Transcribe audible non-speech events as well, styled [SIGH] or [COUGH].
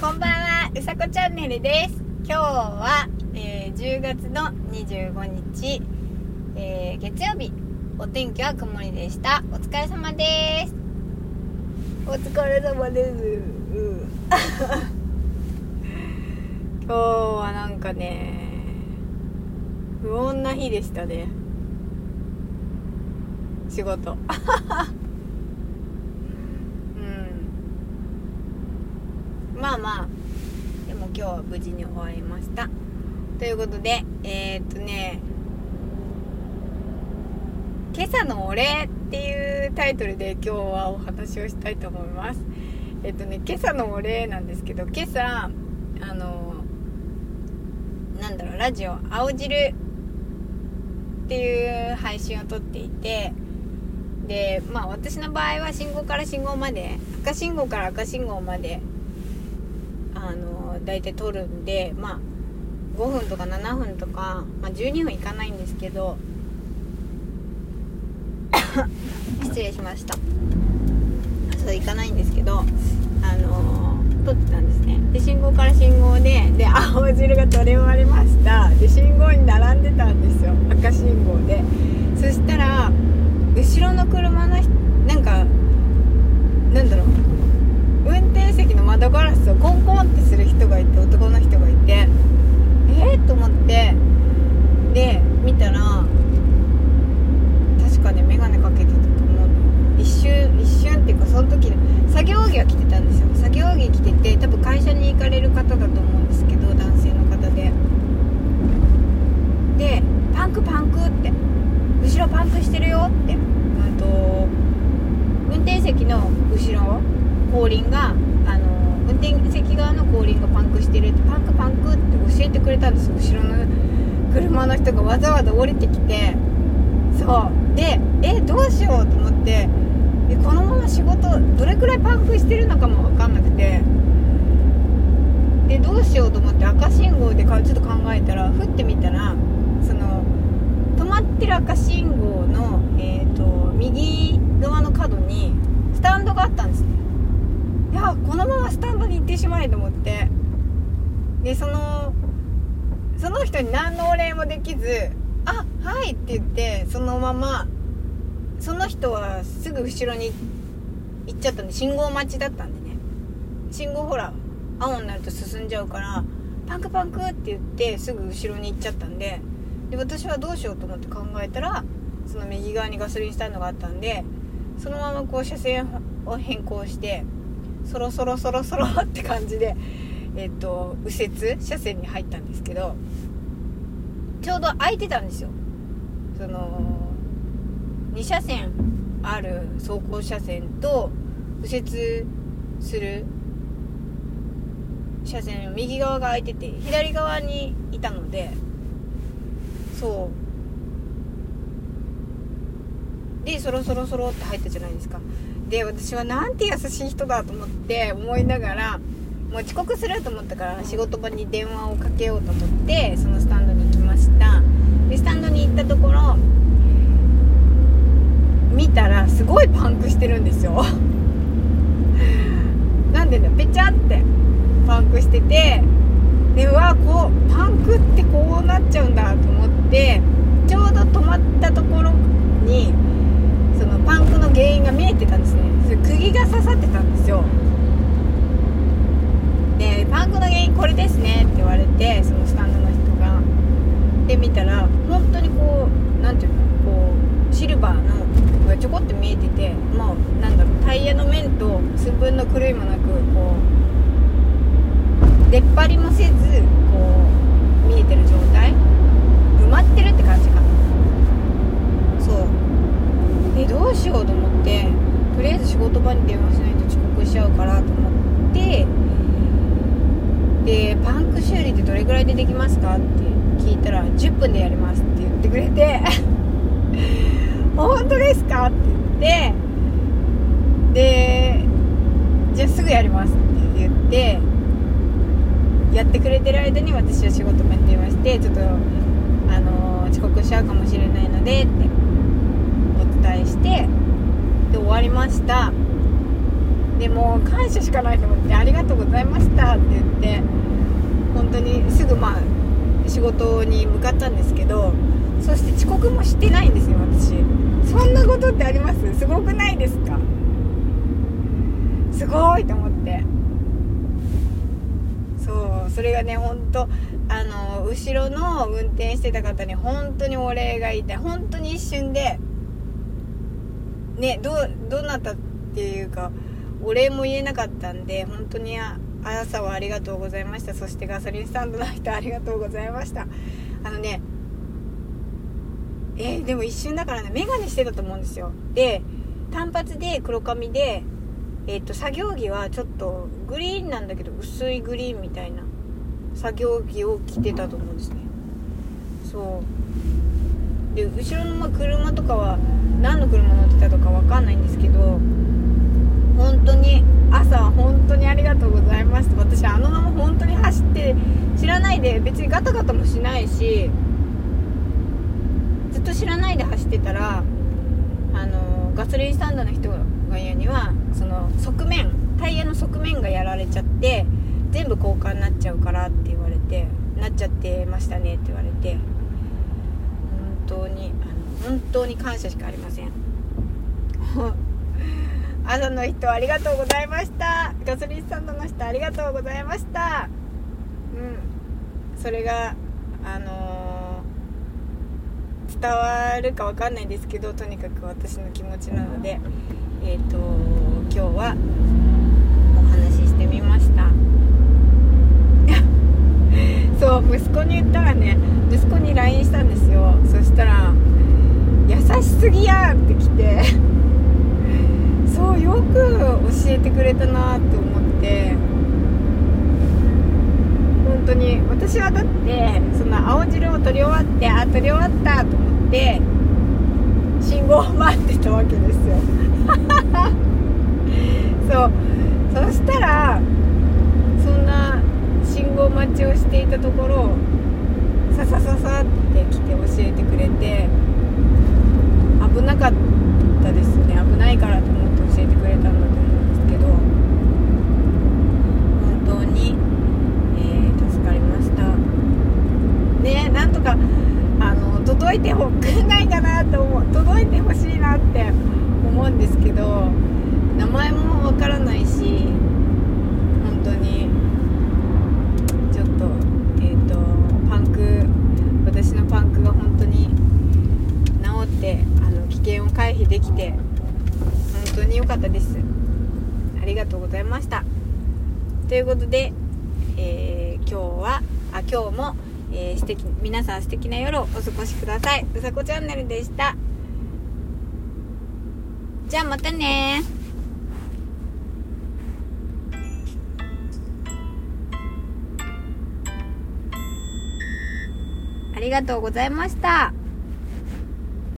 こんばんは、うさこチャンネルです。今日は、えー10月の25日、えー月曜日。お天気は曇りでした。お疲れ様です。お疲れ様です。うん今日はなんかね、不穏な日でしたね。仕事。うん。まあまあでも今日は無事に終わりました。ということでえー、っとね「今朝のお礼」っていうタイトルで今日はお話をしたいと思います。えっとね今朝のお礼なんですけど今朝あのなんだろうラジオ「青汁」っていう配信を撮っていてでまあ私の場合は信号から信号まで赤信号から赤信号まであの大体撮るんでまあ5分とか7分とか、まあ、12分いかないんですけど [COUGHS] 失礼しました。そういかないんですけどあのー撮ってたんですね。で信号から信号でで青汁が取れ終わりましたで信号に並んでたんですよ赤信号でそしたら後ろの車の人なんかなんだろう運転席の窓ガラスをコンコンってする人がいて男の人がいてえー、と思ってで見たら確かね眼鏡かけてたと思う一瞬一瞬っていうかその時作業着は着てたんですよ作業着着てて多分会社に行かれる方だと思うんですけど男性の方ででパンクパンクって後ろパンクしてるよってあと運転席の後ろ後輪があの運転席側の後輪がパンクしてるってパンクパンクって教えてくれたんです後ろの車の人がわざわざ降りてきてそう。でえどうしようと思ってこのまま仕事どれくらいパンクしてるのかも分かんなくてでどうしようと思って赤信号でちょっと考えたら振ってみたらその止まってる赤信号の、えー、と右側の角にタンドがあったんですいやこのままスタンドに行ってしまえと思って。でそのその人に何のお礼もできず「あはい」って言ってそのままその人はすぐ後ろに行っちゃったんで信号待ちだったんでね。信号ほら青になると進んじゃうからパンクパンクって言ってすぐ後ろに行っちゃったんでで私はどうしようと思って考えたらその右側にガソリンスタンドがあったんでそのままこう車線を変更してそろそろそろそろって感じでえっと右折車線に入ったんですけどちょうど空いてたんですよ。その2車線ある走行車線と右折する車線右側が空いてて左側にいたのでそうでそろそろそろって入ったじゃないですか。で私はなんて優しい人だと思って思いながらもう遅刻すると思ったから仕事場に電話をかけようと思ってそのスタンドに行きました。でスタンドに行ったところ見たらすごいパンクしてるんですよ。[LAUGHS] なんでねぺちゃってパンクしててでうわこうパンクってこうなっちゃうんだと思ってちょうど止まったところにパンクの原因が見えてたんですね。それ釘が刺さってたんですよ。でパンクの原因これですねって言われてそのスタンドの人が。で見たら本当にこう何ていうのこうシルバーのがちょこって見えててもうなんだろうタイヤの面と寸分の狂いもなくこう出っ張りもせずこう見えてる状態。埋まってるって感じかなそうでどうしようと思ってとりあえず仕事場に電話しないと遅刻しちゃうからと思ってでパンク修理ってどれぐらいでできますか？って聞いたら10分でやりますって言ってくれて本当ですか？って言ってでじゃあすぐやりますって言ってやってくれてる間に私は仕事場に電話してちょっとあの遅刻しちゃうかもしれないのでっててで終わりました。でも感謝しかないと思ってありがとうございました」って言って本当にすぐまあ仕事に向かったんですけどそして遅刻もしてないんですよ私。そんなことってあります？すごくないですか？すごいと思って。そうそれがね本当あの後ろの運転してた方に本当にお礼が言いたい。本当に一瞬でねどどなたっていうかお礼も言えなかったんで本当に朝はありがとうございました。そしてガソリンスタンドの人ありがとうございました。あのねえー、でも一瞬だからね眼鏡してたと思うんですよ。で単発で黒髪でえっ、と作業着はちょっとグリーンなんだけど薄いグリーンみたいな作業着を着てたと思うんですね。そう。で後ろのま車とかは何の車乗ってたとか分かんないんですけど本当に朝は本当にありがとうございました私あのまま本当に走って知らないで別にガタガタもしないしずっと知らないで走ってたらあのガソリンスタンドの人が言うにはその側面タイヤの側面がやられちゃって全部交換になっちゃうからって言われてなっちゃってましたねって言われて。当にあの本当に感謝しかありません。[LAUGHS] 朝の人ありがとうございました。ガソリンスタンドの人ありがとうございました。うん。それがあのー、伝わるかわかんないんですけどとにかく私の気持ちなのでえっ、ー、と今日はお話ししてみました。[LAUGHS] そう息子に言ったらね息子に LINE したんですよそしたら「優しすぎや!」って来てそうよく教えてくれたなって思って。本当に。私はだってその青汁を取り終わってあ取り終わったと思って信号を待ってたわけですよ。[LAUGHS] そう。そしたらそんな信号待ちをしていたところささささって来てくれて危なかったですね危ないからと思って教えてくれたんだと思うんですけど本当に、えー、助かりましたねなんとかあの届いてほくないかなと思う届いてほしいなって思うんですけど名前もわからないし本当にちょっとえっ、ー、とパンク私のパンクが本当に治ってあの危険を回避できて本当に良かったです。ありがとうございました。ということで、えー、今日はあ今日も、えー、素敵皆さん素敵な夜をお過ごしください。うさこチャンネルでした。じゃあまたね。ありがとうございました。